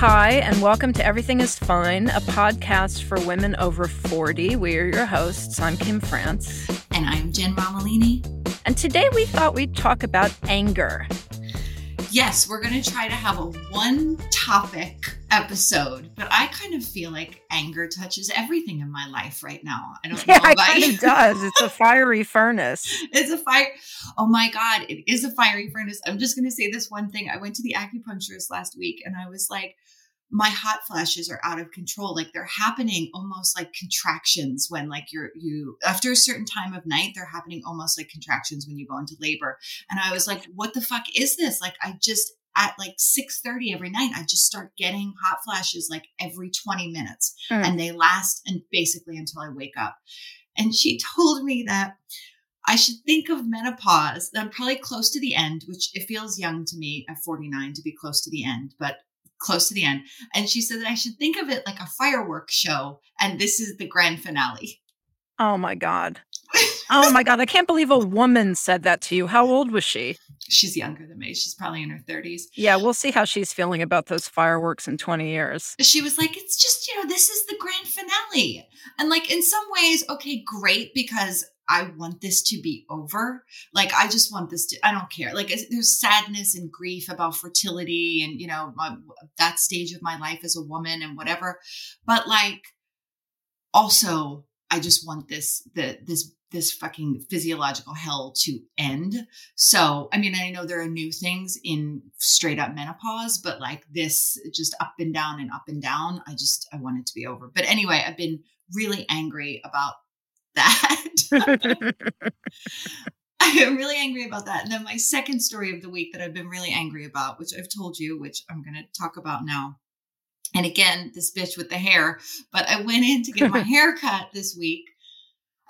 Hi, and welcome to Everything is Fine, a podcast for women over 40. We are your hosts. I'm Kim France. And I'm Jen Romolini. And today we thought we'd talk about anger. Yes, we're going to try to have a one topic episode, but I kind of feel like anger touches everything in my life right now. I don't Yeah, know it kind you. of does. It's a fiery furnace. It's a fire. Oh my God, it is a fiery furnace. I'm just going to say this one thing. I went to the acupuncturist last week and I was like, my hot flashes are out of control. Like they're happening almost like contractions when like you're, you, after a certain time of night, they're happening almost like contractions when you go into labor. And I was like, what the fuck is this? Like I just, at like 6.30 every night, I just start getting hot flashes like every 20 minutes Mm. and they last and basically until I wake up. And she told me that I should think of menopause. I'm probably close to the end, which it feels young to me at 49 to be close to the end, but close to the end. And she said that I should think of it like a fireworks show. And this is the grand finale. Oh my God. Oh my God. I can't believe a woman said that to you. How old was she? She's younger than me. She's probably in her 30s. Yeah, we'll see how she's feeling about those fireworks in 20 years. She was like, it's just, you know, this is the grand finale. And like in some ways, okay, great, because I want this to be over. Like, I just want this to, I don't care. Like, there's sadness and grief about fertility and, you know, my, that stage of my life as a woman and whatever. But like, also, I just want this, the, this, this fucking physiological hell to end. So, I mean, I know there are new things in straight up menopause, but like this just up and down and up and down, I just, I want it to be over. But anyway, I've been really angry about that. I'm really angry about that. And then my second story of the week that I've been really angry about, which I've told you, which I'm going to talk about now. And again, this bitch with the hair, but I went in to get my hair cut this week.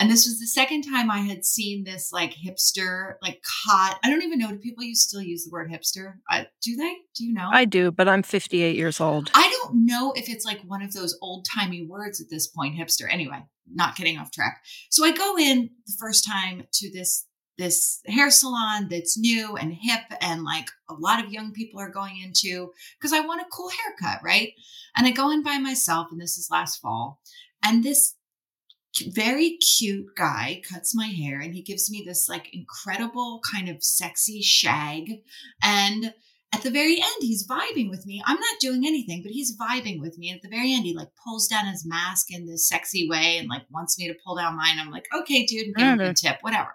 And this was the second time I had seen this like hipster, like hot. I don't even know. Do people use still use the word hipster? I, do they? Do you know? I do, but I'm 58 years old. I don't know if it's like one of those old timey words at this point, hipster. Anyway, not getting off track. So I go in the first time to this this hair salon that's new and hip and like a lot of young people are going into because I want a cool haircut, right? And I go in by myself, and this is last fall, and this very cute guy cuts my hair and he gives me this like incredible kind of sexy shag and at the very end he's vibing with me. I'm not doing anything but he's vibing with me. And at the very end he like pulls down his mask in this sexy way and like wants me to pull down mine. I'm like okay dude give him a mm. tip whatever.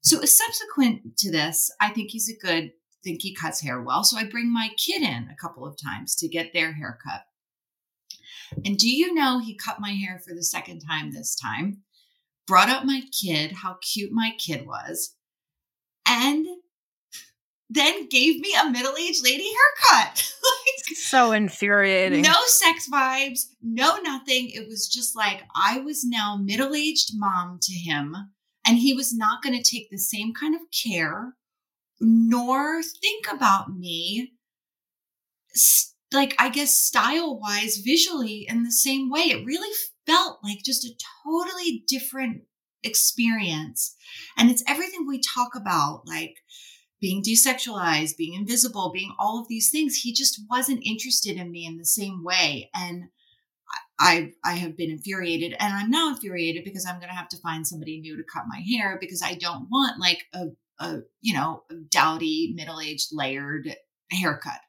So subsequent to this i think he's a good think he cuts hair well. So i bring my kid in a couple of times to get their hair cut. And do you know he cut my hair for the second time this time? Brought up my kid how cute my kid was and then gave me a middle-aged lady haircut. like so infuriating. No sex vibes, no nothing. It was just like I was now middle-aged mom to him and he was not going to take the same kind of care nor think about me like I guess style wise visually in the same way. It really felt like just a totally different experience. And it's everything we talk about, like being desexualized, being invisible, being all of these things. He just wasn't interested in me in the same way. And I, I have been infuriated and I'm now infuriated because I'm going to have to find somebody new to cut my hair because I don't want like a, a you know, dowdy, middle-aged layered haircut.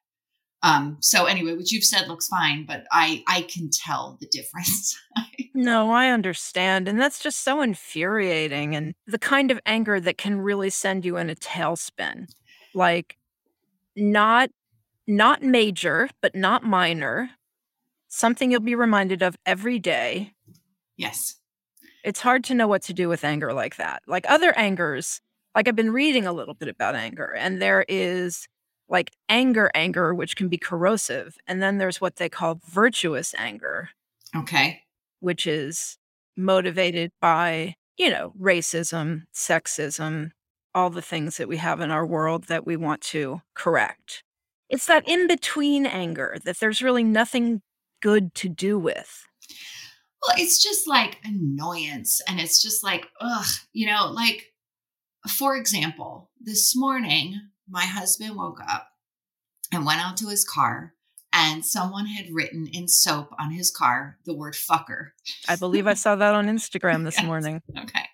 Um, so anyway, what you've said looks fine, but I I can tell the difference. no, I understand. And that's just so infuriating and the kind of anger that can really send you in a tailspin. Like not not major, but not minor. Something you'll be reminded of every day. Yes. It's hard to know what to do with anger like that. Like other angers, like I've been reading a little bit about anger, and there is like anger anger which can be corrosive and then there's what they call virtuous anger okay. which is motivated by you know racism sexism all the things that we have in our world that we want to correct. It's that in between anger that there's really nothing good to do with. Well it's just like annoyance and it's just like ugh you know like for example this morning my husband woke up and went out to his car and someone had written in soap on his car the word fucker. I believe I saw that on Instagram this yes. morning. Okay.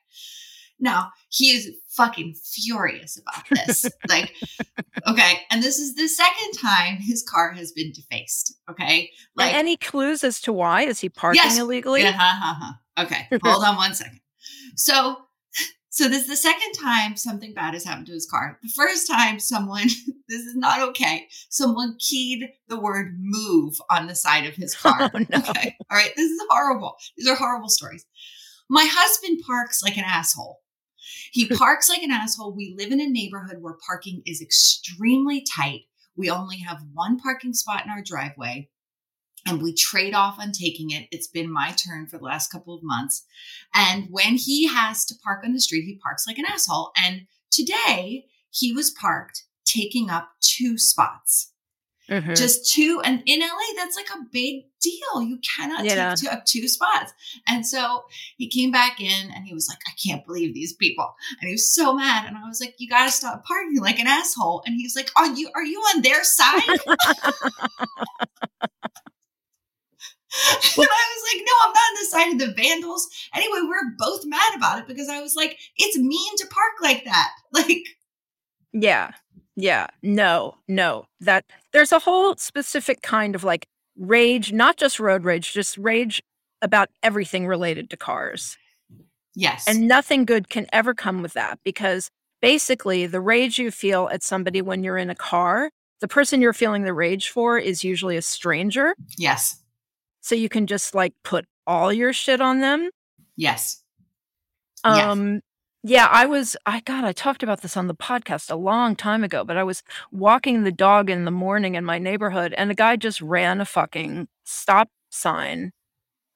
Now, he is fucking furious about this. like, okay. And this is the second time his car has been defaced. Okay. Like, and any clues as to why? Is he parking yes. illegally? Yeah, uh-huh, uh-huh. Okay. Hold on one second. So so this is the second time something bad has happened to his car. The first time someone, this is not okay. Someone keyed the word move on the side of his car. Oh, no. Okay. All right. This is horrible. These are horrible stories. My husband parks like an asshole. He parks like an asshole. We live in a neighborhood where parking is extremely tight. We only have one parking spot in our driveway and we trade off on taking it. It's been my turn for the last couple of months. And when he has to park on the street, he parks like an asshole. And today he was parked taking up two spots. Mm-hmm. Just two. And in LA, that's like a big deal. You cannot yeah. take two, up two spots. And so he came back in and he was like, I can't believe these people. And he was so mad. And I was like, you got to stop parking like an asshole. And he's like, are you, are you on their side? and I was like, no, I'm not on the side of the vandals. Anyway, we are both mad about it because I was like, it's mean to park like that. Like, yeah, yeah, no, no. That there's a whole specific kind of like rage, not just road rage, just rage about everything related to cars. Yes. And nothing good can ever come with that because basically the rage you feel at somebody when you're in a car, the person you're feeling the rage for is usually a stranger. Yes so you can just like put all your shit on them. Yes. Um yes. yeah, I was I god, I talked about this on the podcast a long time ago, but I was walking the dog in the morning in my neighborhood and the guy just ran a fucking stop sign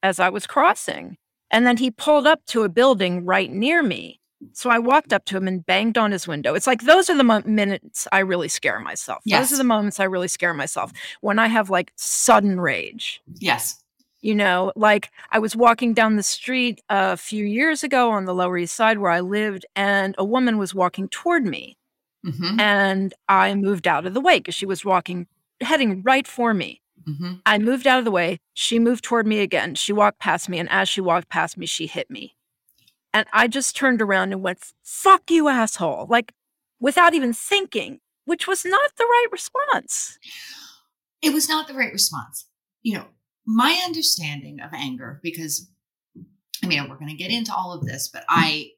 as I was crossing. And then he pulled up to a building right near me. So I walked up to him and banged on his window. It's like those are the mo- minutes I really scare myself. Yes. Those are the moments I really scare myself when I have like sudden rage. Yes. You know, like I was walking down the street a few years ago on the Lower East Side where I lived, and a woman was walking toward me. Mm-hmm. And I moved out of the way because she was walking, heading right for me. Mm-hmm. I moved out of the way. She moved toward me again. She walked past me. And as she walked past me, she hit me. And I just turned around and went, fuck you, asshole. Like without even thinking, which was not the right response. It was not the right response. You know, my understanding of anger, because I mean, we're going to get into all of this, but I,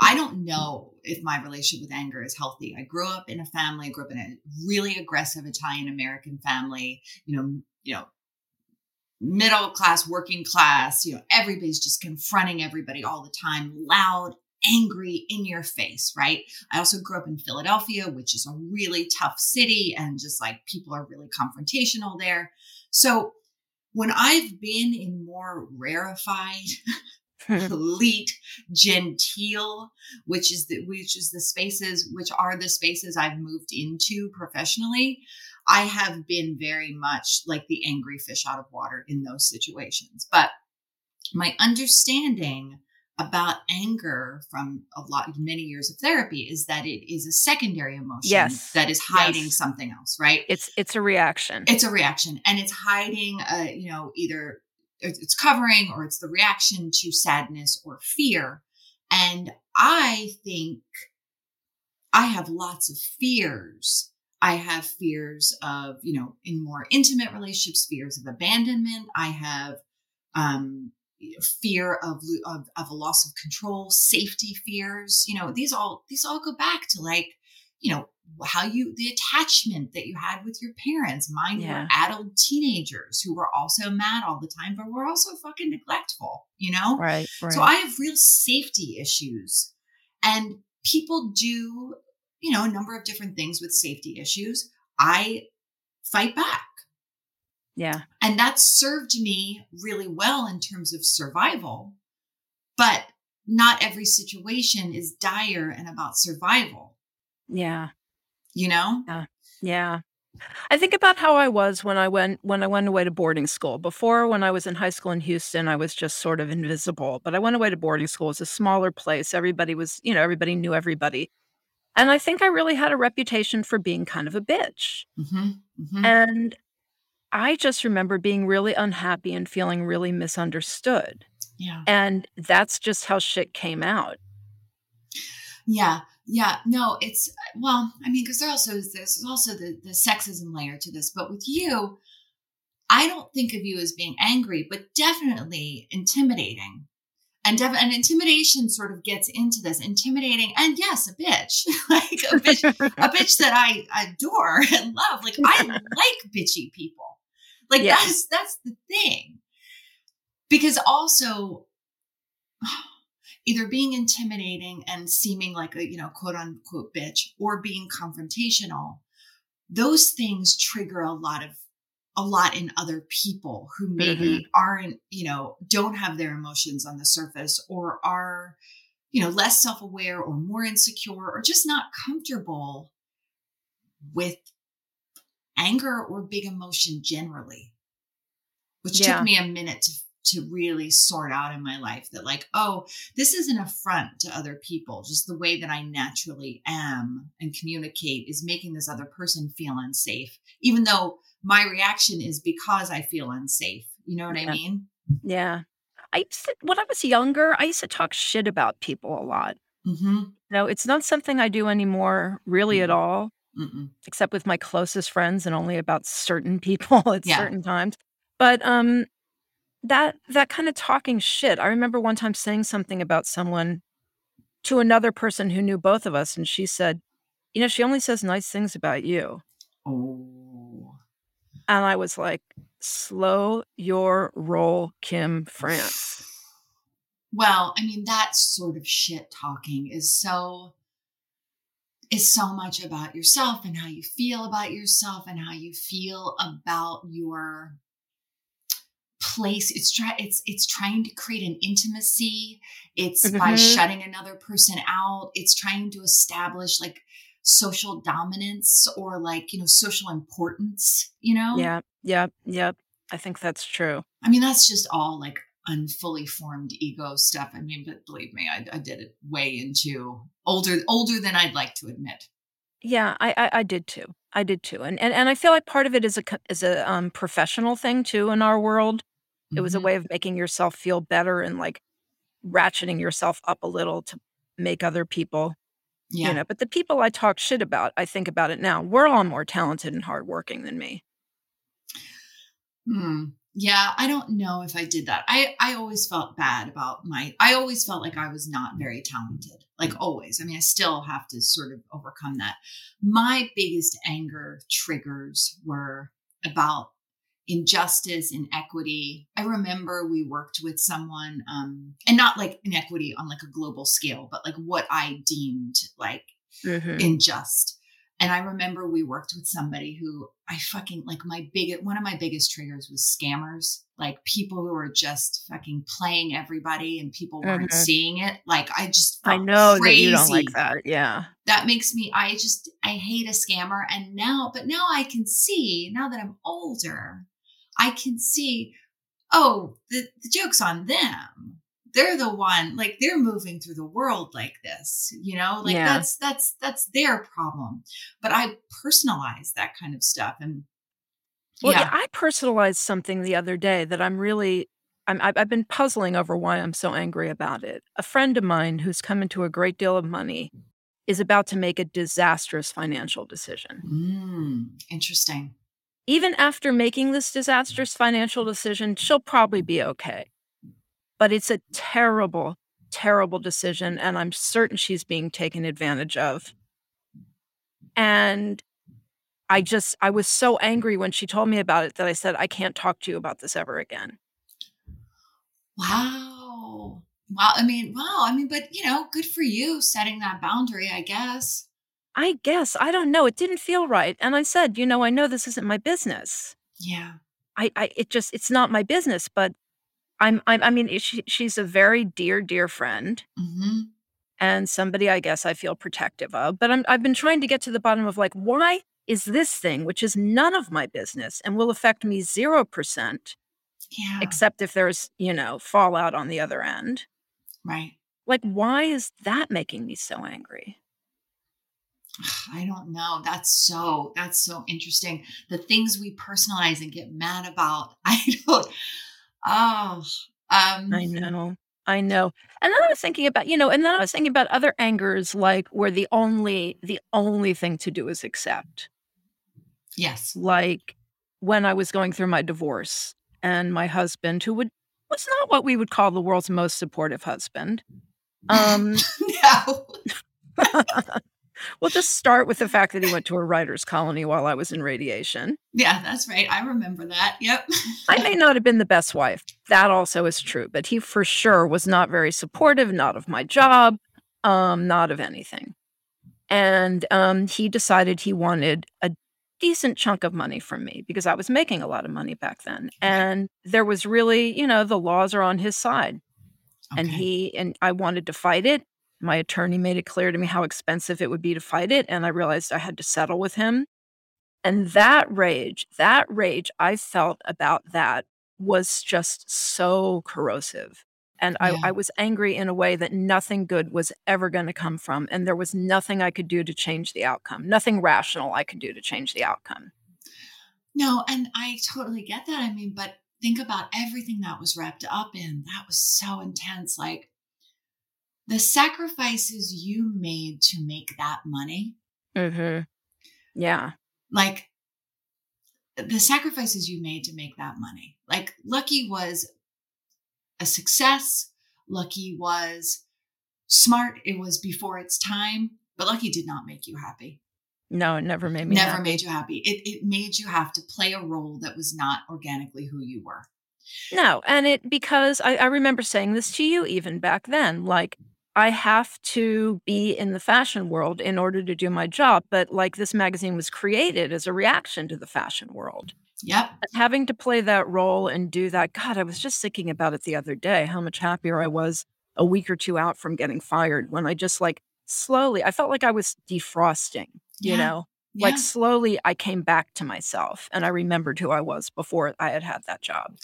I don't know if my relationship with anger is healthy. I grew up in a family, I grew up in a really aggressive Italian American family, you know, you know, middle class, working class, you know, everybody's just confronting everybody all the time, loud, angry in your face, right? I also grew up in Philadelphia, which is a really tough city and just like people are really confrontational there. So when I've been in more rarefied, elite, genteel, which is the which is the spaces which are the spaces I've moved into professionally, I have been very much like the angry fish out of water in those situations. But my understanding about anger from a lot many years of therapy is that it is a secondary emotion yes. that is hiding yes. something else right? It's it's a reaction. It's a reaction and it's hiding uh you know either it's covering or it's the reaction to sadness or fear. And i think i have lots of fears. I have fears of you know in more intimate relationships fears of abandonment. I have um fear of, of of a loss of control safety fears you know these all these all go back to like you know how you the attachment that you had with your parents. Mine yeah. were adult teenagers who were also mad all the time but were also fucking neglectful you know? Right, right. So i have real safety issues. And people do you know a number of different things with safety issues. I fight back yeah. And that served me really well in terms of survival. But not every situation is dire and about survival. Yeah. You know? Yeah. Yeah. I think about how I was when I went when I went away to boarding school. Before when I was in high school in Houston, I was just sort of invisible. But I went away to boarding school. It was a smaller place. Everybody was, you know, everybody knew everybody. And I think I really had a reputation for being kind of a bitch. Mm-hmm, mm-hmm. And I just remember being really unhappy and feeling really misunderstood. Yeah. And that's just how shit came out. Yeah. Yeah. No, it's well, I mean, because there also is this also the, the sexism layer to this. But with you, I don't think of you as being angry, but definitely intimidating. And, def- and intimidation sort of gets into this intimidating and yes a bitch like a bitch a bitch that i adore and love like i like bitchy people like yes. that's that's the thing. Because also either being intimidating and seeming like a, you know, quote unquote bitch or being confrontational, those things trigger a lot of a lot in other people who maybe mm-hmm. aren't, you know, don't have their emotions on the surface or are, you know, less self-aware or more insecure or just not comfortable with anger or big emotion generally, which yeah. took me a minute to to really sort out in my life that like oh this is an affront to other people just the way that i naturally am and communicate is making this other person feel unsafe even though my reaction is because i feel unsafe you know what yeah. i mean yeah i used to, when i was younger i used to talk shit about people a lot mm-hmm. no it's not something i do anymore really mm-hmm. at all Mm-mm. except with my closest friends and only about certain people at yeah. certain times. But um that that kind of talking shit. I remember one time saying something about someone to another person who knew both of us and she said, "You know, she only says nice things about you." Oh. And I was like, "Slow your roll, Kim France." Well, I mean, that sort of shit talking is so is so much about yourself and how you feel about yourself and how you feel about your place. It's try it's it's trying to create an intimacy. It's mm-hmm. by shutting another person out. It's trying to establish like social dominance or like you know social importance you know? Yeah yeah yeah i think that's true. I mean that's just all like unfully formed ego stuff. I mean, but believe me, I, I did it way into older older than I'd like to admit. Yeah, I, I, I did too. I did too, and and and I feel like part of it is a is a um, professional thing too in our world. It mm-hmm. was a mm-hmm. way of making yourself feel better and like ratcheting yourself up a little to make other people, yeah. you know. But the people I talk shit about, I think about it now. We're all more talented and hardworking than me. Hmm. Yeah, I don't know if I did that. I I always felt bad about my I always felt like I was not very talented. Like always. I mean, I still have to sort of overcome that. My biggest anger triggers were about injustice, inequity. I remember we worked with someone, um, and not like inequity on like a global scale, but like what I deemed like mm-hmm. unjust. And I remember we worked with somebody who I fucking like my big one of my biggest triggers was scammers, like people who were just fucking playing everybody and people weren't mm-hmm. seeing it. Like I just I know crazy. that you don't like that. Yeah. That makes me I just I hate a scammer and now but now I can see now that I'm older, I can see oh, the, the joke's on them they're the one like they're moving through the world like this you know like yeah. that's that's that's their problem but i personalize that kind of stuff and well yeah. yeah i personalized something the other day that i'm really I'm, I've been puzzling over why I'm so angry about it. A friend of mine who's come into a great deal of money is about to make a disastrous financial decision. Mm, interesting. Even after making this disastrous financial decision, she'll probably be okay. But it's a terrible, terrible decision. And I'm certain she's being taken advantage of. And I just, I was so angry when she told me about it that I said, I can't talk to you about this ever again. Wow. Wow. I mean, wow. I mean, but you know, good for you setting that boundary, I guess. I guess. I don't know. It didn't feel right. And I said, you know, I know this isn't my business. Yeah. I, I it just it's not my business, but I'm, I'm I mean, she, she's a very dear, dear friend. Mm-hmm. And somebody I guess I feel protective of. But I'm, I've been trying to get to the bottom of like, why is this thing, which is none of my business and will affect me 0%, yeah. except if there's, you know, fallout on the other end. Right. Like, why is that making me so angry? I don't know. That's so that's so interesting. The things we personalize and get mad about. I don't Oh, um, I know. I know. And then I was thinking about, you know, and then I was thinking about other angers like where the only the only thing to do is accept. Yes. Like when I was going through my divorce and my husband who would was not what we would call the world's most supportive husband. Um no. We'll just start with the fact that he went to a writer's colony while I was in radiation. Yeah, that's right. I remember that. Yep. I may not have been the best wife. That also is true. But he for sure was not very supportive, not of my job, um, not of anything. And um, he decided he wanted a decent chunk of money from me because I was making a lot of money back then. And there was really, you know, the laws are on his side. Okay. And he and I wanted to fight it my attorney made it clear to me how expensive it would be to fight it, and I realized I had to settle with him. And that rage, that rage I felt about that was just so corrosive. And yeah. I, I was angry in a way that nothing good was ever going to come from. And there was nothing I could do to change the outcome, nothing rational I could do to change the outcome. No, and I totally get that. I mean, but think about everything that was wrapped up in. That was so intense. Like, the sacrifices you made to make that money. Mm-hmm. Yeah. Like the sacrifices you made to make that money. Like Lucky was a success. Lucky was smart. It was before its time, but Lucky did not make you happy. No, it never made me never happy. made you happy. It it made you have to play a role that was not organically who you were. No, and it because I, I remember saying this to you even back then. Like I have to be in the fashion world in order to do my job. But like this magazine was created as a reaction to the fashion world. Yep. Having to play that role and do that. God, I was just thinking about it the other day, how much happier I was a week or two out from getting fired when I just like slowly, I felt like I was defrosting, you know? Yeah. Like slowly I came back to myself and I remembered who I was before I had had that job.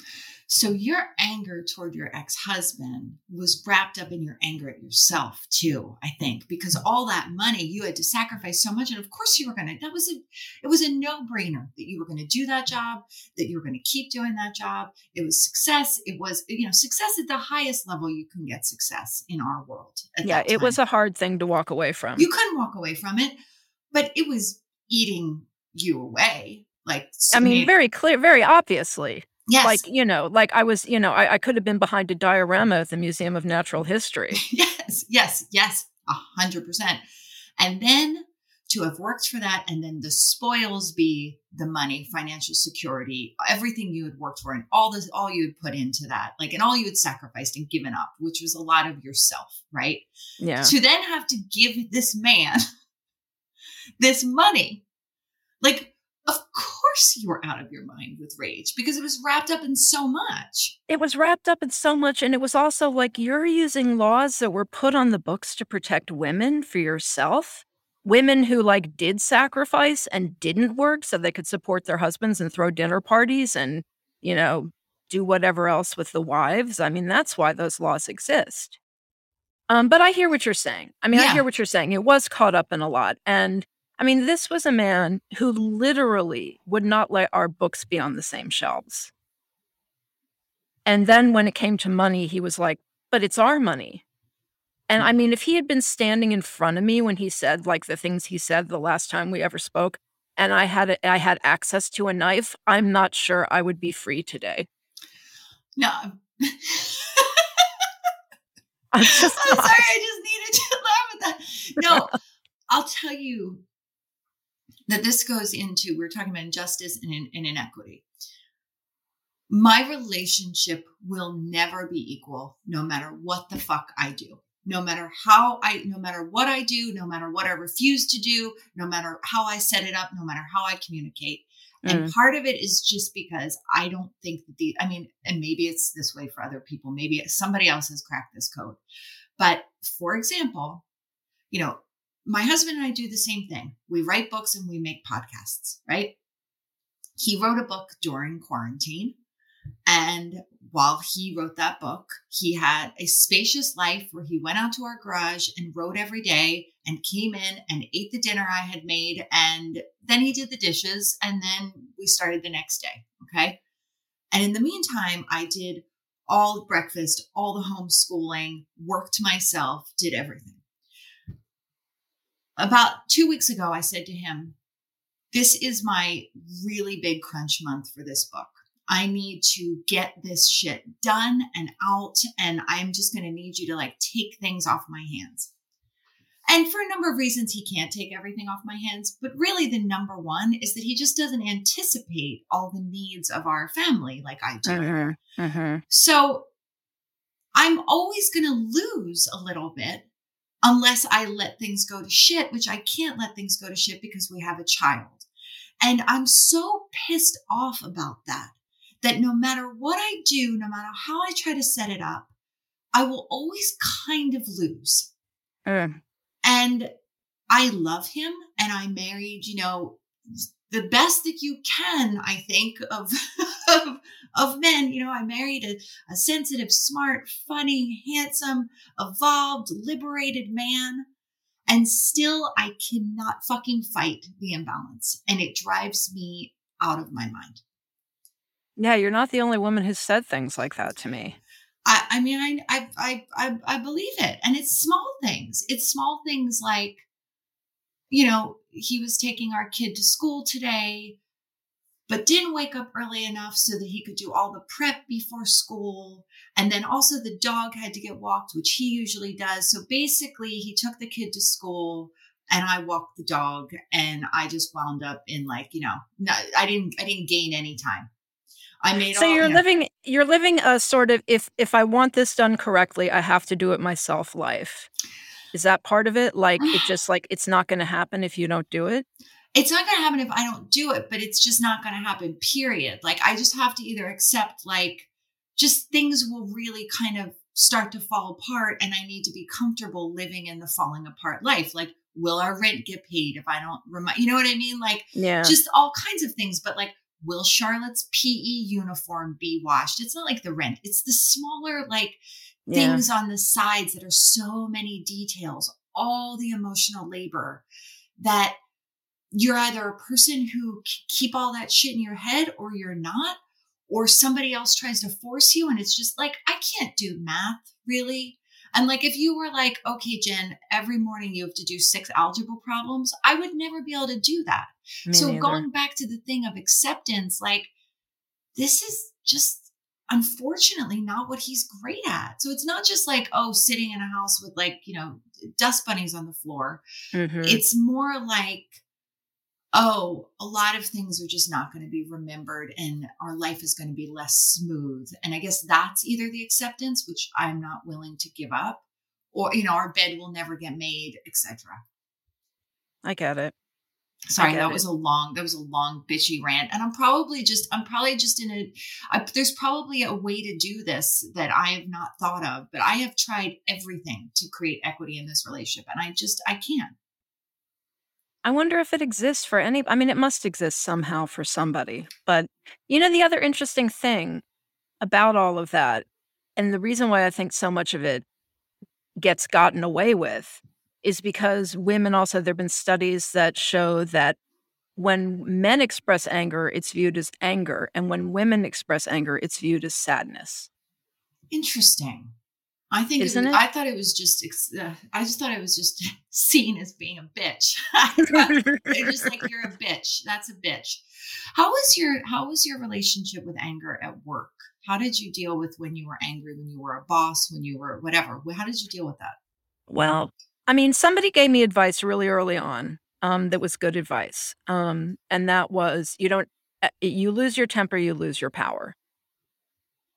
So your anger toward your ex-husband was wrapped up in your anger at yourself too, I think, because all that money you had to sacrifice so much and of course you were going to that was a it was a no-brainer that you were going to do that job, that you were going to keep doing that job. It was success. It was you know, success at the highest level you can get success in our world. Yeah, it was a hard thing to walk away from. You couldn't walk away from it, but it was eating you away. Like I mean, very clear, very obviously. Yes. Like, you know, like I was, you know, I, I could have been behind a diorama at the Museum of Natural History. yes, yes, yes, a hundred percent. And then to have worked for that and then the spoils be the money financial security everything you had worked for and all this all you had put into that like and all you had sacrificed and given up which was a lot of yourself right yeah to then have to give this man this money. Like of course you were out of your mind with rage because it was wrapped up in so much. It was wrapped up in so much and it was also like you're using laws that were put on the books to protect women for yourself. Women who like did sacrifice and didn't work so they could support their husbands and throw dinner parties and you know do whatever else with the wives. I mean that's why those laws exist. Um but i hear what you're saying. I mean Yeah. i hear what you're saying. It was caught up in a lot and i mean this was a man who literally would not let our books be on the same shelves and then when it came to money he was like but it's our money and mm. I mean, if he had been standing in front of me when he said like the things he said the last time we ever spoke, and I had a, I had access to a knife, I'm not sure I would be free today. no i'm I'm just I'm sorry, I just needed to laugh at that. No, I'll tell you that this goes into we're talking about injustice and, and inequity. My relationship will never be equal, no matter what the fuck I do. No matter how I, no matter what I do, no matter what I refuse to do, no matter how I set it up, no matter how I communicate. And mm. part of it is just because I don't think that the, I mean, and maybe it's this way for other people. Maybe somebody else has cracked this code. But for example, you know, my husband and I do the same thing. We write books and we make podcasts, right? He wrote a book during quarantine. And while he wrote that book, he had a spacious life where he went out to our garage and wrote every day and came in and ate the dinner I had made. And then he did the dishes and then we started the next day. Okay. And in the meantime, I did all breakfast, all the homeschooling, worked myself, did everything. About two weeks ago, I said to him, This is my really big crunch month for this book. I need to get this shit done and out, and I'm just going to need you to like take things off my hands. And for a number of reasons, he can't take everything off my hands. But really, the number one is that he just doesn't anticipate all the needs of our family like I do. Mhm, mhm. So I'm always going to lose a little bit unless I let things go to shit, which I can't let things go to shit because we have a child. And I'm so pissed off about that, that no matter what I do, no matter how I try to set it up, I will always kind of lose. Mm. And I love him and I married, you know, the best that you can, I think, of of, of men. You know, I married a, a sensitive, smart, funny, handsome, evolved, liberated man. And still I cannot fucking fight the imbalance. And it drives me out of my mind. Yeah, you're not the only woman who's said things like that to me. I, I mean, I, I, I, I, I believe it. And it's small things. It's small things like, you know, he was taking our kid to school today, but didn't wake up early enough so that he could do all the prep before school. And then also the dog had to get walked, which he usually does. So basically, he took the kid to school and I walked the dog and I just wound up in like, you know, no, I didn't, I didn't gain any time. I made So all, you're you know, living you're living a sort of if if I want this done correctly, I have to do it myself life. Is that part of it? Like it just like it's not going to happen if you don't do it? It's not going to happen if I don't do it, but it's just not going to happen, period. Like, I just have to either accept, like, just things will really kind of start to fall apart, and I need to be comfortable living in the falling apart life. Like, will our rent get paid if I don't remind, you know what I mean? Like, Yeah. just all kinds of things, but like, will Charlotte's PE uniform be washed? It's not like the rent, it's the smaller, like, yeah. things on the sides that are so many details, all the emotional labor that you're either a person who keep all that shit in your head or you're not, or somebody else tries to force you. And it's just like, I can't do math really. And like, if you were like, okay, Jen, every morning you have to do six algebra problems, I would never be able to do that. Me so neither. going back to the thing of acceptance, like, this is just unfortunately not what he's great at. So it's not just like, oh, sitting in a house with like, you know, dust bunnies on the floor. Mm-hmm. It's more like, oh, a lot of things are just not going to be remembered and our life is going to be less smooth. And I guess that's either the acceptance, which I'm not willing to give up, or, you know, our bed will never get made, etc. I get it. Sorry, that it. was a long, that was a long bitchy rant. And I'm probably just, I'm probably just in a, I, there's probably a way to do this that I have not thought of, but I have tried everything to create equity in this relationship. And I just, I can't. I wonder if it exists for any, I mean, it must exist somehow for somebody. But, you know, the other interesting thing about all of that, and the reason why I think so much of it gets gotten away with is because women also, there have been studies that show that when men express anger, it's viewed as anger. And when women express anger, it's viewed as sadness. Interesting. I think Isn't it, was, it? I thought it was just uh, I just thought it was just seen as being a bitch. They're just like you're a bitch. That's a bitch. How was your how was your relationship with anger at work? How did you deal with when you were angry, when you were a boss, when you were whatever? How did you deal with that? Well, I mean, somebody gave me advice really early on um, that was good advice. Um, and that was you don't, eh, you lose your temper, you lose your power.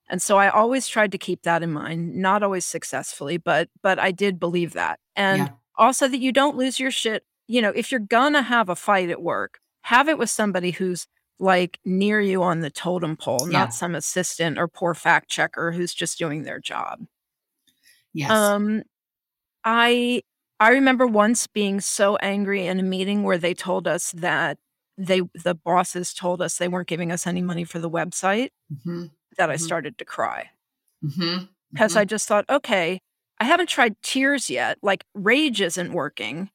And so I always tried to keep that in mind, not always successfully, but but I did believe that. And yeah. also that you don't lose your shit. You know, if you're gonna have a fight at work, have it with somebody who's like near you on the totem pole, yeah. not some assistant or poor fact checker who's just doing their job. Yes. Um I I remember once being so angry in a meeting where they told us that they the bosses told us they weren't giving us any money for the website mm-hmm. That I mm-hmm. started to cry. Mm-hmm. Because I mm-hmm. just thought, okay, I haven't tried tears yet. Like rage isn't working.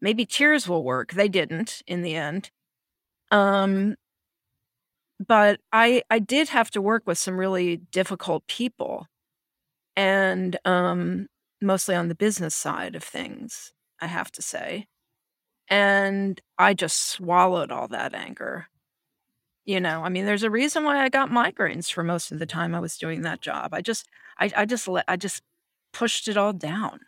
Maybe tears will work. They didn't in the end. Um but I I did have to work with some really difficult people. And um mostly on the business side of things, I have to say. And I just swallowed all that anger. You know, I mean, there's a reason why I got migraines for most of the time I was doing that job. I just, I, I just let, I just pushed it all down.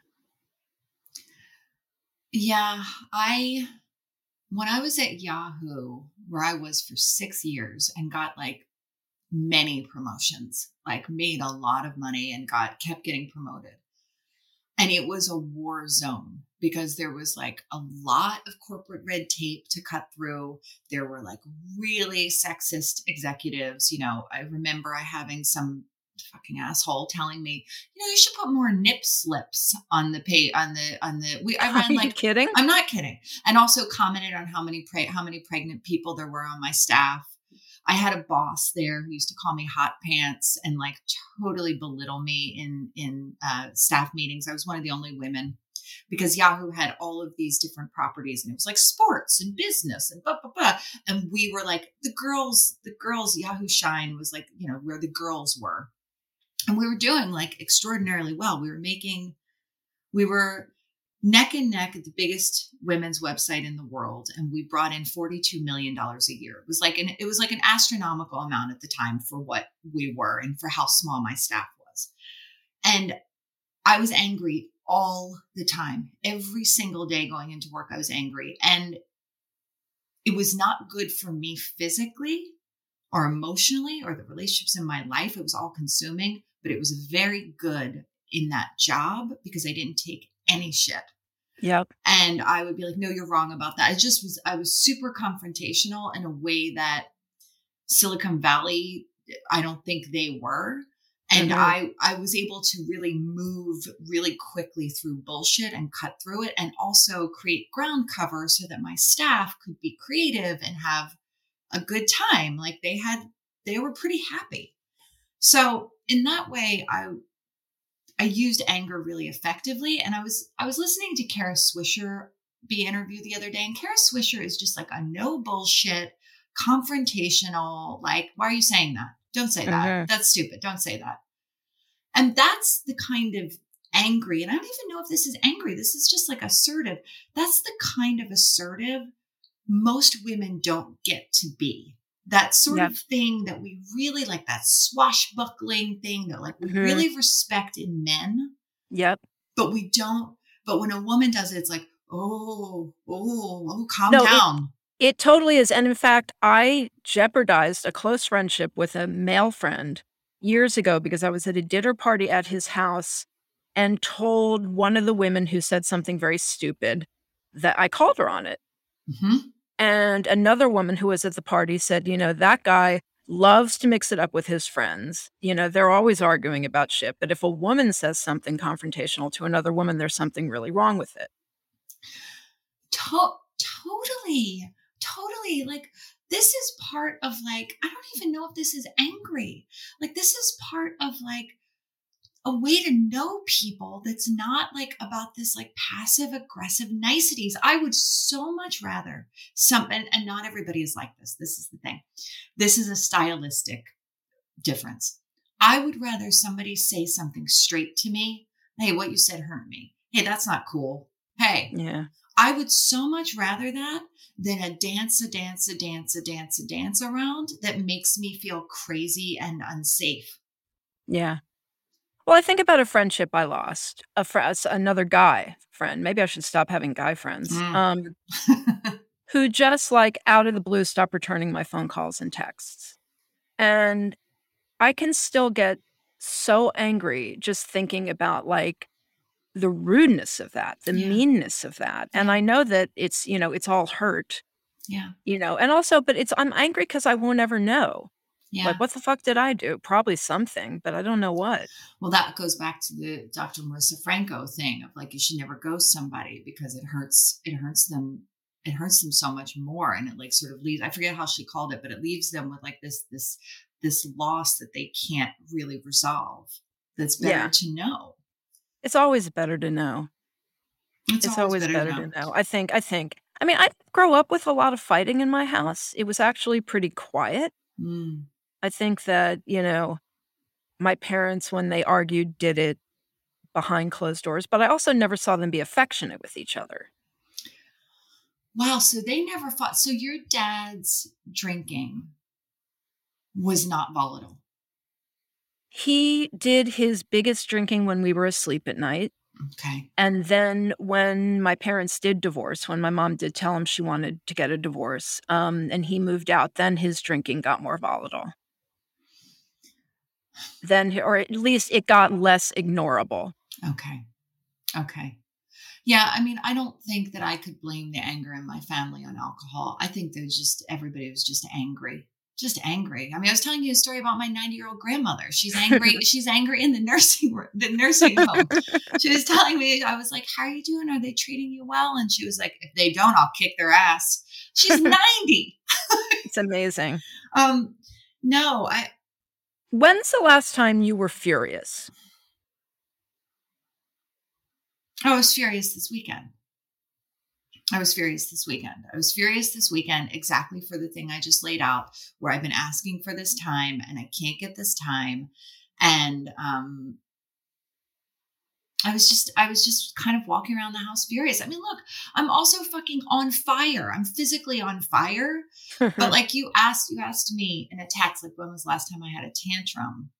Yeah, I, when I was at Yahoo, where I was for six years and got like many promotions, like made a lot of money and got kept getting promoted and it was a war zone because there was like a lot of corporate red tape to cut through. There were like really sexist executives. You know, I remember I having some fucking asshole telling me, you know, you should put more nip slips on the pay on the on the. We I ran like kidding. I'm not kidding, and also commented on how many pre- how many pregnant people there were on my staff. I had a boss there who used to call me hot pants and like totally belittle me in in uh, staff meetings. I was one of the only women because Yahoo had all of these different properties and it was like sports and business and blah blah blah. And we were like the girls, the girls. Yahoo Shine was like you know where the girls were, and we were doing like extraordinarily well. We were making, we were neck and neck at the biggest women's website in the world and we brought in 42 million dollars a year it was like an it was like an astronomical amount at the time for what we were and for how small my staff was and i was angry all the time every single day going into work i was angry and it was not good for me physically or emotionally or the relationships in my life it was all consuming but it was very good in that job because i didn't take any shit. Yep. And I would be like, no, you're wrong about that. I just was, I was super confrontational in a way that Silicon Valley, I don't think they were. And mm-hmm. I, I was able to really move really quickly through bullshit and cut through it and also create ground cover so that my staff could be creative and have a good time. Like they had, they were pretty happy. So in that way, I, I used anger really effectively. And I was I was listening to Kara Swisher be interviewed the other day, and Kara Swisher is just like a no bullshit, confrontational. Like, why are you saying that? Don't say that. Mm-hmm. That's stupid. Don't say that. And that's the kind of angry, and I don't even know if this is angry. This is just like assertive. That's the kind of assertive most women don't get to be. that sort yep. of thing that we really like that swashbuckling thing that like we mm-hmm. really respect in men. Yep. But we don't but when a woman does it, it's like, oh, oh, oh, calm no, down. It, it totally is. And in fact, I jeopardized a close friendship with a male friend years ago because I was at a dinner party at his house and told one of the women who said something very stupid that I called her on it. Mm-hmm. And another woman who was at the party said, you know, that guy loves to mix it up with his friends. You know, they're always arguing about shit. But if a woman says something confrontational to another woman, there's something really wrong with it. To- totally. Totally. Like, this is part of like, I don't even know if this is angry. Like, this is part of like, a way to know people that's not like about this like passive aggressive niceties. I would so much rather some, and, and not everybody is like this. This is the thing. This is a stylistic difference. I would rather somebody say something straight to me. Hey, what you said hurt me. Hey, that's not cool. Hey, yeah. I would so much rather that than a dance, a dance, a dance, a dance, a dance around that makes me feel crazy and unsafe. Yeah. Well, I think about a friendship I lost. A fr- another guy friend. Maybe I should stop having guy friends. Mm. Um, who just like out of the blue stopped returning my phone calls and texts. And I can still get so angry just thinking about like the rudeness of that, the yeah. meanness of that. And I know that it's, you know, it's all hurt. Yeah. You know, and also, but it's, I'm angry because I won't ever know. Yeah. Like, what the fuck did I do? Probably something, but I don't know what. Well, that goes back to the Dr. Marissa Franco thing of like, you should never ghost somebody because it hurts, it hurts them, it hurts them so much more. And it like sort of leaves, I forget how she called it, but it leaves them with like this, this, this loss that they can't really resolve. That's better yeah. to know. It's always better to know. It's, it's always, always, better, better to, know. to know. I think, I think, I mean, I grow up with a lot of fighting in my house. It was actually pretty quiet. Mm. I think that, you know, my parents, when they argued, did it behind closed doors, but I also never saw them be affectionate with each other. Wow. So they never fought. So your dad's drinking was not volatile. He did his biggest drinking when we were asleep at night. Okay. And then when my parents did divorce, when my mom did tell him she wanted to get a divorce, um, and he moved out, then his drinking got more volatile then or at least it got less ignorable. Okay. Okay. Yeah, I mean, I don't think that I could blame the anger in my family on alcohol. I think there was just everybody was just angry. Just angry. I mean, I was telling you a story about my 90-year-old grandmother. She's angry. she's angry in the nursing the nursing home. she was telling me, I was like, How are you doing? Are they treating you well? And she was like, If they don't, I'll kick their ass. She's 90. it's amazing. Um, no, I When's the last time you were furious? I was furious this weekend. I was furious this weekend. I was furious this weekend exactly for the thing I just laid out, where I've been asking for this time and I can't get this time. And um, I was just, I was just kind of walking around the house furious. I mean, look, I'm also fucking on fire. I'm physically on fire. but like you asked, you asked me in a text, like when was the last time I had a tantrum?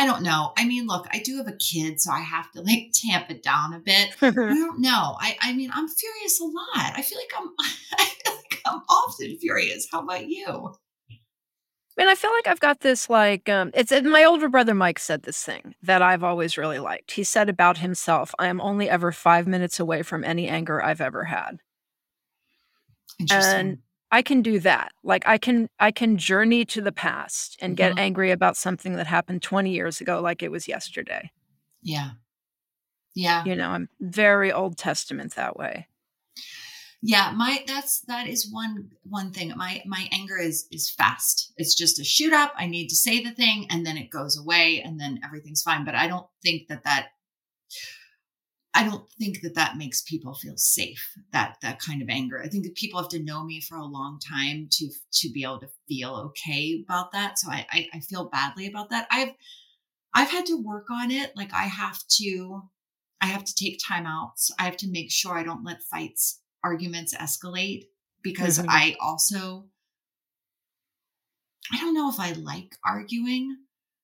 I don't know. I mean, look, I do have a kid, so I have to like tamp it down a bit. I don't know. I, I mean, I'm furious a lot. I feel like I'm, I feel like I'm often furious. How about you? I mean, I feel like I've got this like um it's my older brother Mike said this thing that I've always really liked. He said about himself, I am only ever 5 minutes away from any anger I've ever had. And I can do that. Like I can I can journey to the past and get mm-hmm. angry about something that happened 20 years ago like it was yesterday. Yeah. Yeah. You know, I'm very Old Testament that way yeah my that's that is one one thing my my anger is is fast it's just a shoot up i need to say the thing and then it goes away and then everything's fine but i don't think that that i don't think that that makes people feel safe that that kind of anger i think that people have to know me for a long time to to be able to feel okay about that so i i, I feel badly about that i've i've had to work on it like i have to I have to take time out. I have to make sure I don't let fights arguments escalate because mm-hmm. I also I don't know if I like arguing,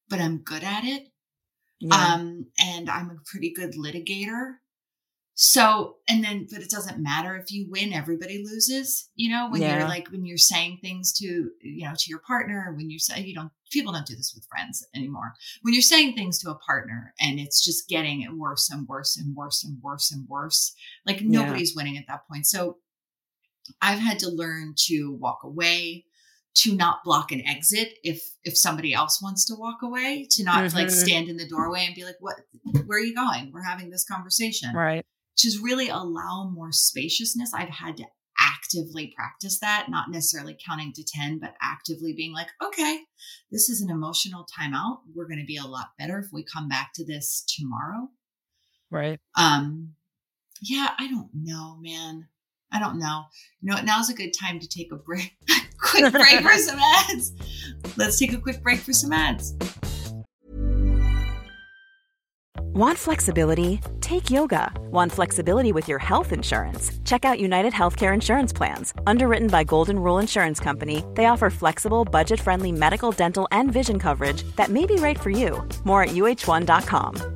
but I'm good at it. Yeah. Um, and I'm a pretty good litigator. So, and then, but it doesn't matter if you win, everybody loses, you know, when Yeah. you're like, when you're saying things to, you know, to your partner, when you say, you don't, people don't do this with friends anymore. When you're saying things to a partner and it's just getting worse and worse and worse and worse and worse, like Yeah. nobody's winning at that point. So I've had to learn to walk away, to not block an exit if if somebody else wants to walk away, to not like Mhm. stand in the doorway and be like, "What? Where are you going? We're having this conversation." right. To really allow more spaciousness, I've had to actively practice that, not necessarily counting to 10, but actively being like, okay, this is an emotional timeout. We're going to be a lot better if we come back to this tomorrow. Right. Um, yeah, I don't know, man. I don't know. You know, now's a good time to take a break. quick break for some ads. Let's take a quick break for some ads. Want flexibility? Take yoga. Want flexibility with your health insurance? Check out United Healthcare Insurance Plans. Underwritten by Golden Rule Insurance Company, they offer flexible, budget friendly medical, dental, and vision coverage that may be right for you. More at uh1.com.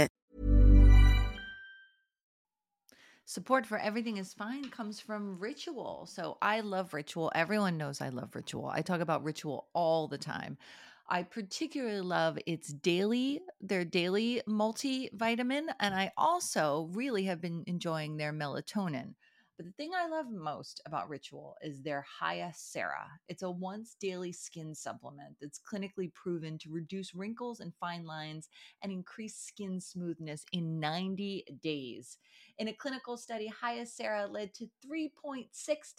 Support for Everything is Fine comes from Ritual. So I love Ritual. Everyone knows I love Ritual. I talk about Ritual all the time. I particularly love its daily, their daily multivitamin. And I also really have been enjoying their melatonin. But the thing I love most about Ritual is their Hyacera. It's a once daily skin supplement that's clinically proven to reduce wrinkles and fine lines and increase skin smoothness in 90 days. In a clinical study, Hyacera led to 3.6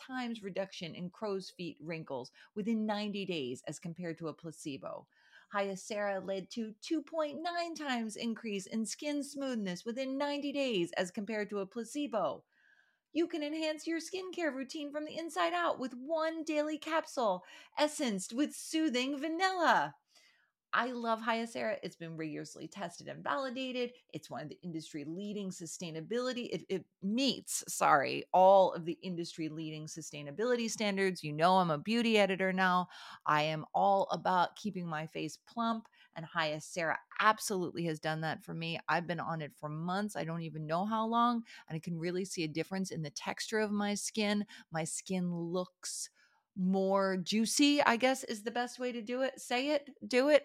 times reduction in crow's feet wrinkles within 90 days as compared to a placebo. Hyacera led to 2.9 times increase in skin smoothness within 90 days as compared to a placebo. You can enhance your skincare routine from the inside out with one daily capsule, essenced with soothing vanilla. I love Hyacera. It's been rigorously tested and validated. It's one of the industry leading sustainability. It, it meets, sorry, all of the industry leading sustainability standards. You know, I'm a beauty editor now. I am all about keeping my face plump, and Hyacera absolutely has done that for me. I've been on it for months. I don't even know how long, and I can really see a difference in the texture of my skin. My skin looks more juicy, I guess is the best way to do it. Say it, do it.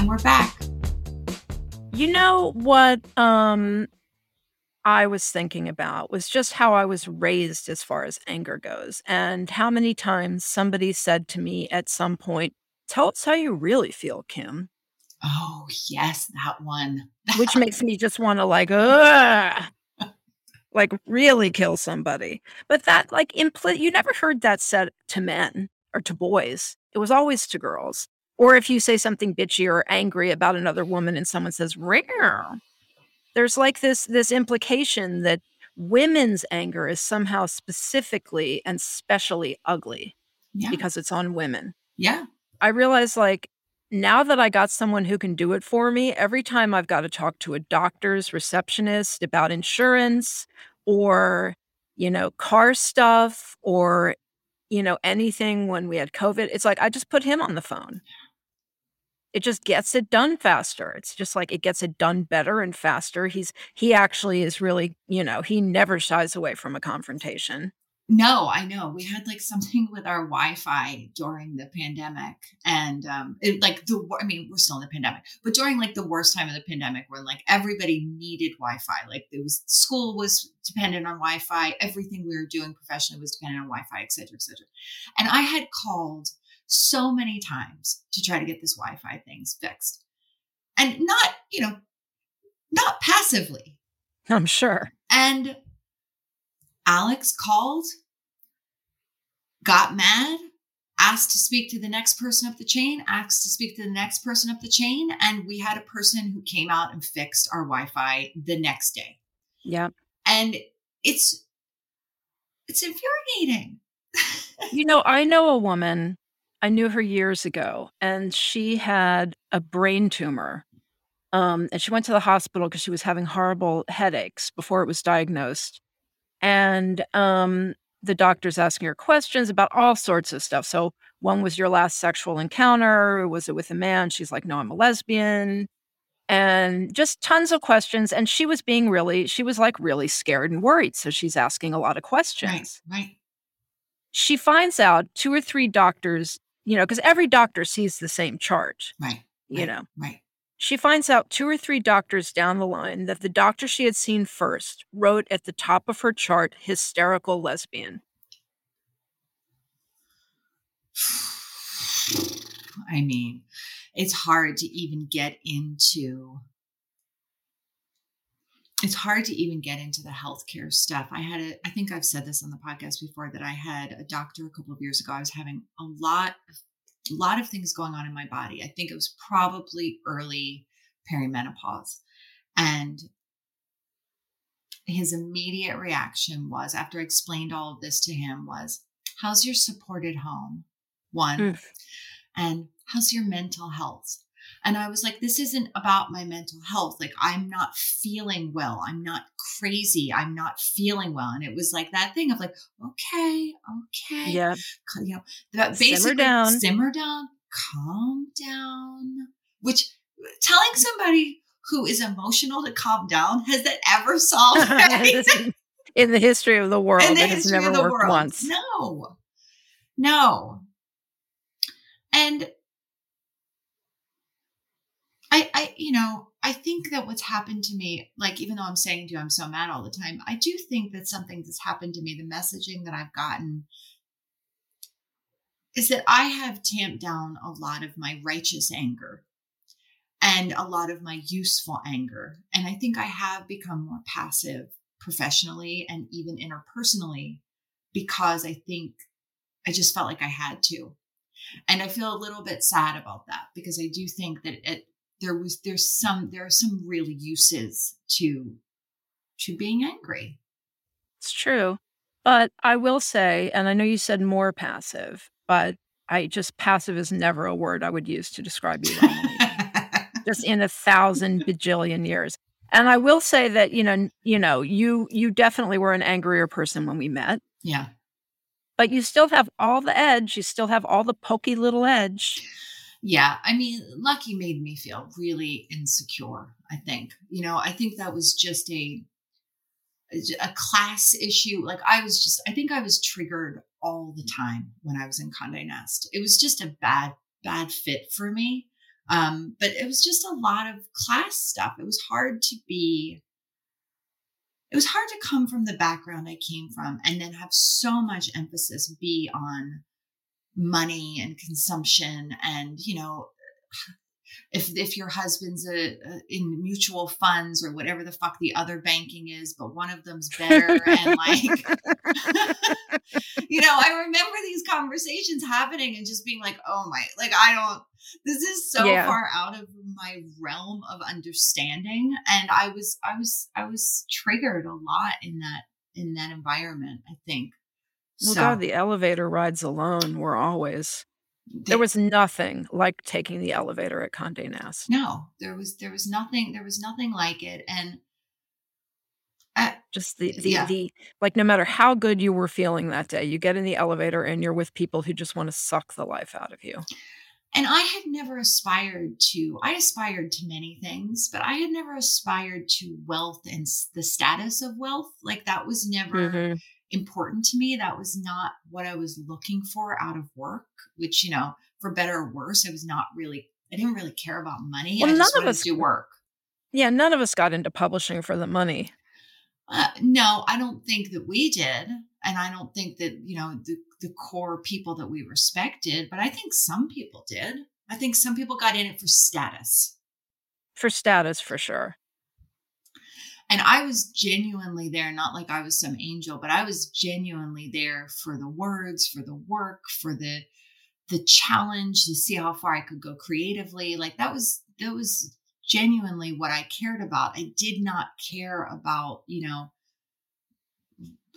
And we're back. You know what um I was thinking about was just how I was raised as far as anger goes and how many times somebody said to me at some point, "Tell us how you really feel, Kim." Oh, yes, that one. Which makes me just want to like Ugh! like really kill somebody. But that like impl- you never heard that said to men or to boys. It was always to girls. Or if you say something bitchy or angry about another woman and someone says, Rare. There's like this this implication that women's anger is somehow specifically and specially ugly Yeah. because it's on women. Yeah. I realize like now that I got someone who can do it for me, every time I've got to talk to a doctor's receptionist about insurance or, you know, car stuff or, you know, anything when we had COVID, it's like I just put him on the phone. It just gets it done faster. It's just like it gets it done better and faster. He's he actually is really, you know, he never shies away from a confrontation. No, I know. We had like something with our Wi-Fi during the pandemic, and um, it, like the I mean, we're still in the pandemic, but during like the worst time of the pandemic, when like everybody needed Wi-Fi, like it was school was dependent on Wi-Fi, everything we were doing professionally was dependent on Wi-Fi, et cetera, et cetera. And I had called so many times to try to get this Wi-Fi things fixed, and not you know, not passively. I'm sure. And Alex called, got mad, asked to speak to the next person up the chain, asked to speak to the next person up the chain, and we had a person who came out and fixed our Wi-Fi the next day. Yeah. And it's it's infuriating. you know, I know a woman, I knew her years ago, and she had a brain tumor. Um, and she went to the hospital because she was having horrible headaches before it was diagnosed and um, the doctor's asking her questions about all sorts of stuff. So, when was your last sexual encounter? Was it with a man? She's like, no, I'm a lesbian. And just tons of questions. And she was being really, she was like really scared and worried. So she's asking a lot of questions. Right, right. She finds out two or three doctors, you know, because every doctor sees the same chart. Right. You right, know, right. She finds out two or three doctors down the line that the doctor she had seen first wrote at the top of her chart hysterical lesbian. I mean, it's hard to even get into it's hard to even get into the healthcare stuff. I had a, I think I've said this on the podcast before that I had a doctor a couple of years ago. I was having a lot of a lot of things going on in my body. I think it was probably early perimenopause. And his immediate reaction was, after I explained all of this to him, was, How's your supported home? One. Mm. And how's your mental health? And I was like, this isn't about my mental health. Like, I'm not feeling well. I'm not crazy. I'm not feeling well. And it was like that thing of like, okay, okay. Yeah. You know, that basically simmer down, simmer down, calm down, which telling somebody who is emotional to calm down, has that ever solved anything? In the history of the world, it has never worked world. once. No. No. And I, I, you know, I think that what's happened to me, like even though I'm saying to you, I'm so mad all the time, I do think that something that's happened to me, the messaging that I've gotten is that I have tamped down a lot of my righteous anger and a lot of my useful anger. And I think I have become more passive professionally and even interpersonally because I think I just felt like I had to. And I feel a little bit sad about that because I do think that it there was there's some there are some real uses to to being angry. It's true. But I will say, and I know you said more passive, but I just passive is never a word I would use to describe you. just in a thousand bajillion years. And I will say that, you know, you know, you you definitely were an angrier person when we met. Yeah. But you still have all the edge. You still have all the pokey little edge. Yeah. I mean, Lucky made me feel really insecure, I think. You know, I think that was just a a class issue. Like I was just I think I was triggered all the time when I was in Condé Nast. It was just a bad, bad fit for me. Um, but it was just a lot of class stuff. It was hard to be, it was hard to come from the background I came from and then have so much emphasis be on money and consumption and, you know, if if your husband's a, a, in mutual funds or whatever the fuck the other banking is, but one of them's better and like you know, I remember these conversations happening and just being like, oh my, like I don't. This is so yeah. far out of my realm of understanding, and I was, I was, I was triggered a lot in that in that environment. I think. Well, so. God, the elevator rides alone were always there was nothing like taking the elevator at Condé Nast. No, there was there was nothing there was nothing like it, and just the the, yeah. the like no matter how good you were feeling that day, you get in the elevator and you're with people who just want to suck the life out of you. And I had never aspired to. I aspired to many things, but I had never aspired to wealth and the status of wealth. Like that was never. Mm-hmm important to me. That was not what I was looking for out of work, which, you know, for better or worse, I was not really, I didn't really care about money. Well, I just none of us- do work. Yeah, none of us got into publishing for the money. Uh, no, I don't think that we did. And I don't think that, you know, the, the core people that we respected, but I think some people did. I think some people got in it for status. For status, for sure. And I was genuinely there, not like I was some angel, but I was genuinely there for the words, for the work, for the the challenge to see how far I could go creatively. Like that was that was genuinely what I cared about. I did not care about, you know,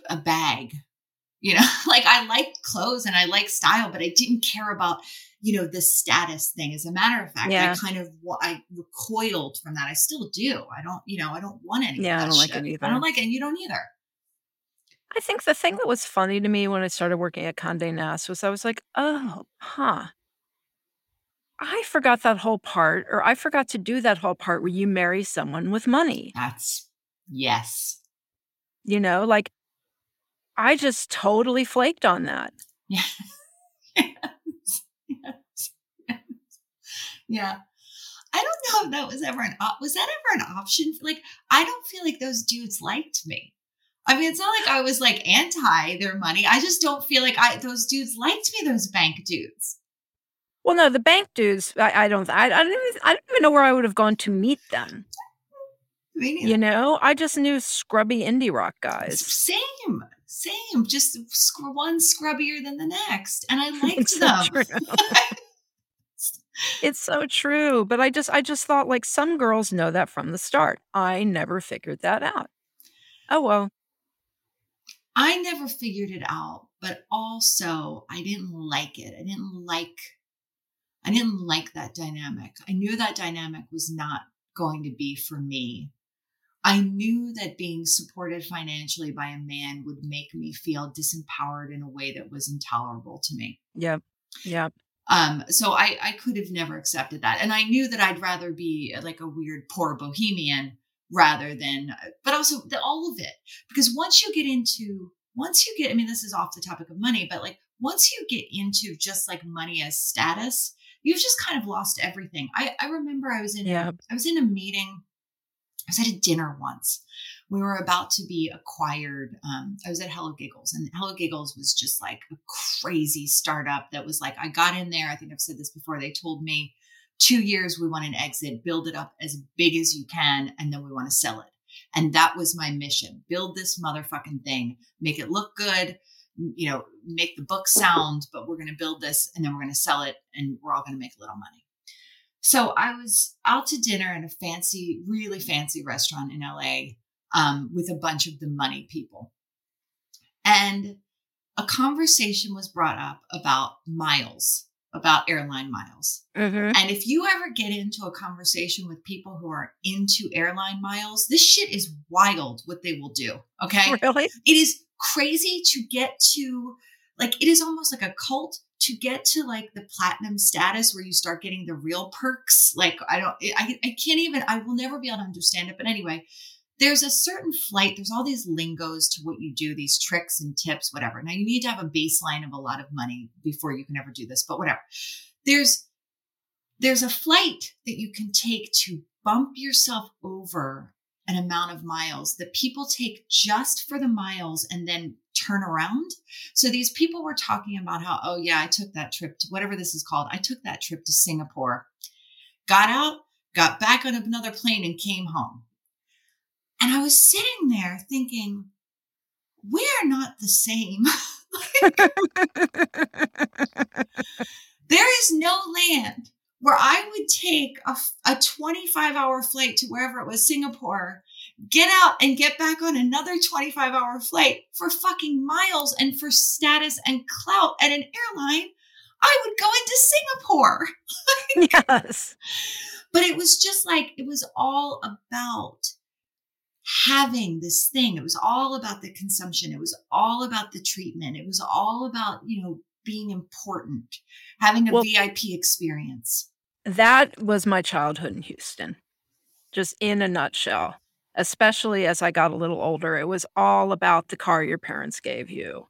a bag. You know, like I liked clothes and I liked style, but I didn't care about, you know, the status thing. As a matter of fact, Yeah. I kind of I recoiled from that. I still do. I don't, you know, I don't want any. Yeah, I don't like shit. it either. I don't like it. and You don't either. I think the thing that was funny to me when I started working at Condé Nast was I was like, oh, huh. I forgot that whole part, or I forgot to do that whole part where you marry someone with money. That's yes. You know, like I just totally flaked on that. Yeah. yes. Yes. Yes. Yeah. I don't know if that was ever an op- was that ever an option? Like, I don't feel like those dudes liked me. I mean, it's not like I was like anti their money. I just don't feel like I those dudes liked me. Those bank dudes. Well, no, the bank dudes, I, I don't, I, I don't even, I don't even know where I would have gone to meet them. You know, I just knew scrubby indie rock guys. Same, same. Just sc- one scrubbier than the next, and I liked It's them. true. It's so true. But I just, I just thought like some girls know that from the start. I never figured that out. Oh, well. I never figured it out, but also I didn't like it. I didn't like I didn't like that dynamic. I knew that dynamic was not going to be for me. I knew that being supported financially by a man would make me feel disempowered in a way that was intolerable to me. Yep. Yep. Um, so I, I could have never accepted that. And I knew that I'd rather be like a weird poor bohemian rather than, but also the, all of it. Because once you get into, once you get, I mean, this is off the topic of money, but like once you get into just like money as status, you've just kind of lost everything. I, I remember I was in, Yeah. I was in a meeting, I was at a dinner once. We were about to be acquired. Um, I was at Hello Giggles, and Hello Giggles was just like a crazy startup that was like, I got in there. I think I've said this before. They told me two years, we want an exit, build it up as big as you can, and then we want to sell it. And that was my mission build this motherfucking thing, make it look good, you know, make the book sound, but we're going to build this and then we're going to sell it and we're all going to make a little money. So I was out to dinner in a fancy, really fancy restaurant in LA um, with a bunch of the money people. And a conversation was brought up about miles, about airline miles. Mhm. And if you ever get into a conversation with people who are into airline miles, this shit is wild what they will do. Okay. Really? It is crazy to get to, like, it is almost like a cult to get to like the platinum status where you start getting the real perks. Like, I don't, I, I can't even, I will never be able to understand it. But anyway, there's a certain flight, there's all these lingos to what you do, these tricks and tips, whatever. Now, you need to have a baseline of a lot of money before you can ever do this, but whatever. There's, there's a flight that you can take to bump yourself over an amount of miles that people take just for the miles and then turn around. So these people were talking about how, oh yeah, I took that trip to whatever this is called. I took that trip to Singapore, got out, got back on another plane and came home. And I was sitting there thinking, we are not the same. There is no land where I would take a, a 25 hour flight to wherever it was, Singapore, get out and get back on another 25 hour flight for fucking miles and for status and clout at an airline. I would go into Singapore. yes. But it was just like, it was all about having this thing. It was all about the consumption. It was all about the treatment. It was all about, you know, being important, having a Well- VIP experience. That was my childhood in Houston, just in a nutshell. Especially as I got a little older, it was all about the car your parents gave you.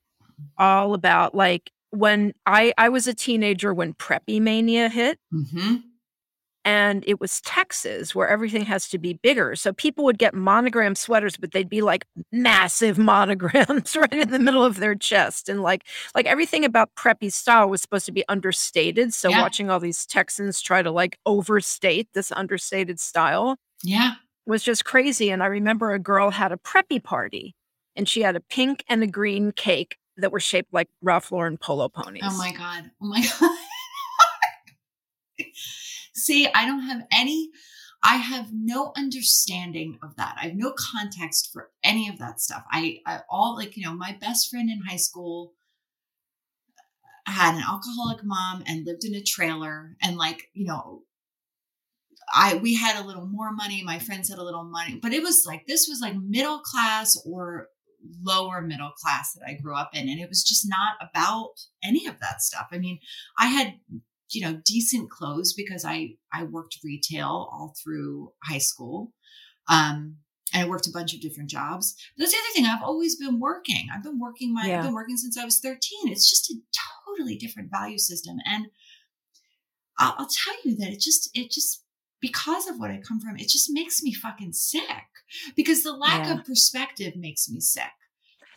All about like when I I was a teenager when preppy mania hit. Mm-hmm. And it was Texas where everything has to be bigger. So people would get monogram sweaters, but they'd be like massive monograms right in the middle of their chest. And like like everything about preppy style was supposed to be understated. So Yeah. watching all these Texans try to like overstate this understated style Yeah. Was just crazy. And I remember a girl had a preppy party and she had a pink and a green cake that were shaped like Ralph Lauren polo oh ponies. Oh my god. Oh my god. See, I don't have any I have no understanding of that. I have no context for any of that stuff. I, I all like, you know, my best friend in high school had an alcoholic mom and lived in a trailer and like, you know, I we had a little more money, my friends had a little money, but it was like this was like middle class or lower middle class that I grew up in and it was just not about any of that stuff. I mean, I had you know decent clothes because I I worked retail all through high school. Um and I worked a bunch of different jobs. But that's the other thing. I've always been working. I've been working my Yeah. I've been working since I was 13. It's just a totally different value system. And I'll, I'll tell you that it just it just because of what I come from, it just makes me fucking sick. Because the lack Yeah. of perspective makes me sick.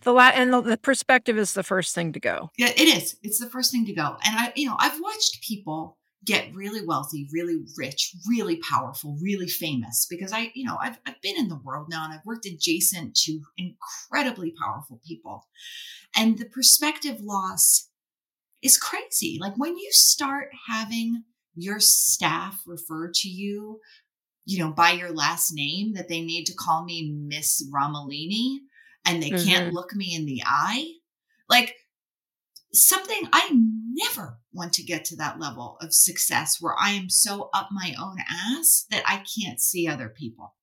The la- and the, the perspective is the first thing to go. Yeah, it is. It's the first thing to go. And I, you know, I've watched people get really wealthy, really rich, really powerful, really famous because I, you know, I've, I've been in the world now and I've worked adjacent to incredibly powerful people. And the perspective loss is crazy. Like when you start having your staff refer to you, you know, by your last name, that they need to call me Miss Romolini and they can't mm-hmm. look me in the eye. Like something I never want to get to that level of success where I am so up my own ass that I can't see other people.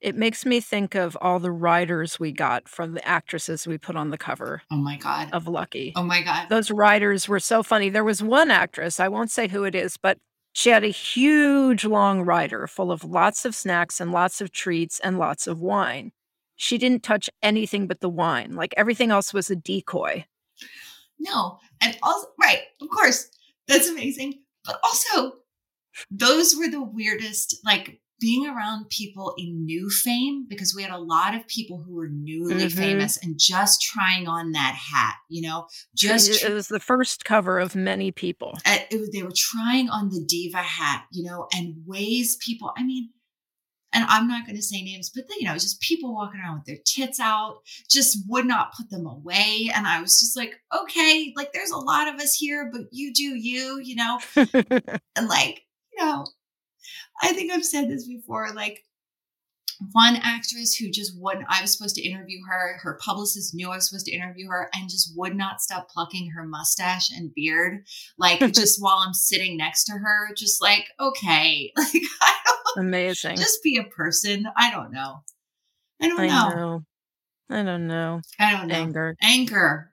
It makes me think of all the writers we got from the actresses we put on the cover Oh my God. of Lucky. Oh my God. Those writers were so funny. There was one actress, I won't say who it is, but she had a huge long rider full of lots of snacks and lots of treats and lots of wine. She didn't touch anything but the wine. Like everything else was a decoy. No. And also, right, of course, that's amazing. But also, those were the weirdest, like being around people in new fame, because we had a lot of people who were newly Mhm. famous and just trying on that hat, you know, just it, was the first cover of many people. it they were trying on the diva hat, you know, and ways people, I mean, and I'm not going to say names, but you know, just people walking around with their tits out, just would not put them away. And I was just like, okay, like there's a lot of us here, but you do you, you know, and like, you know, I think I've said this before, like, one actress who just wouldn't, I was supposed to interview her. Her publicist knew I was supposed to interview her and just would not stop plucking her mustache and beard. Like, just while I'm sitting next to her, just like, okay, like, I don't Amazing. just be a person. I don't know. I don't I know. know. I don't know. I don't know. Anger. Anger.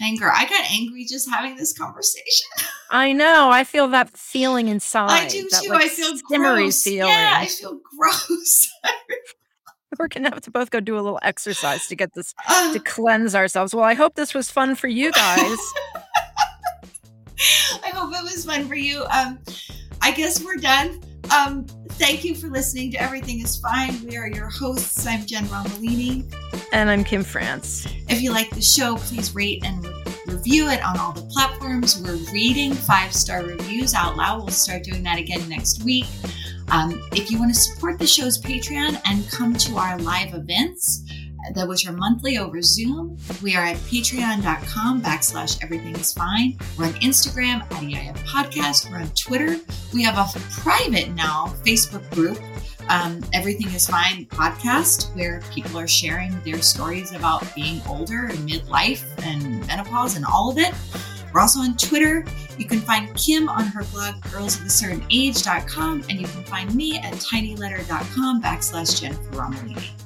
Anger. I got angry just having this conversation. I know. I feel that feeling inside. I do that, too. like, I feel gross. feeling. Yeah, I feel gross. We're gonna have to both go do a little exercise to get this Ugh. to cleanse ourselves. Well, I hope this was fun for you guys. I hope it was fun for you. Um, I guess we're done. Um, thank you for listening to Everything is Fine. We are your hosts. I'm Jen Romolini. and I'm Kim France. If you like the show, please rate and re- review it on all the platforms. We're reading five star reviews out loud. We'll start doing that again next week. Um, if you want to support the show's Patreon and come to our live events, that which are monthly over Zoom, we are at patreon.com backslash everything is fine. We're on Instagram at EIF Podcast. We're on Twitter. We have a private now Facebook group um, Everything is Fine podcast, where people are sharing their stories about being older and midlife and menopause and all of it. We're also on Twitter. You can find Kim on her blog, girls of a certain girlsofacertainage.com, and you can find me at tinyletter.com backslash Jennifer Romolini.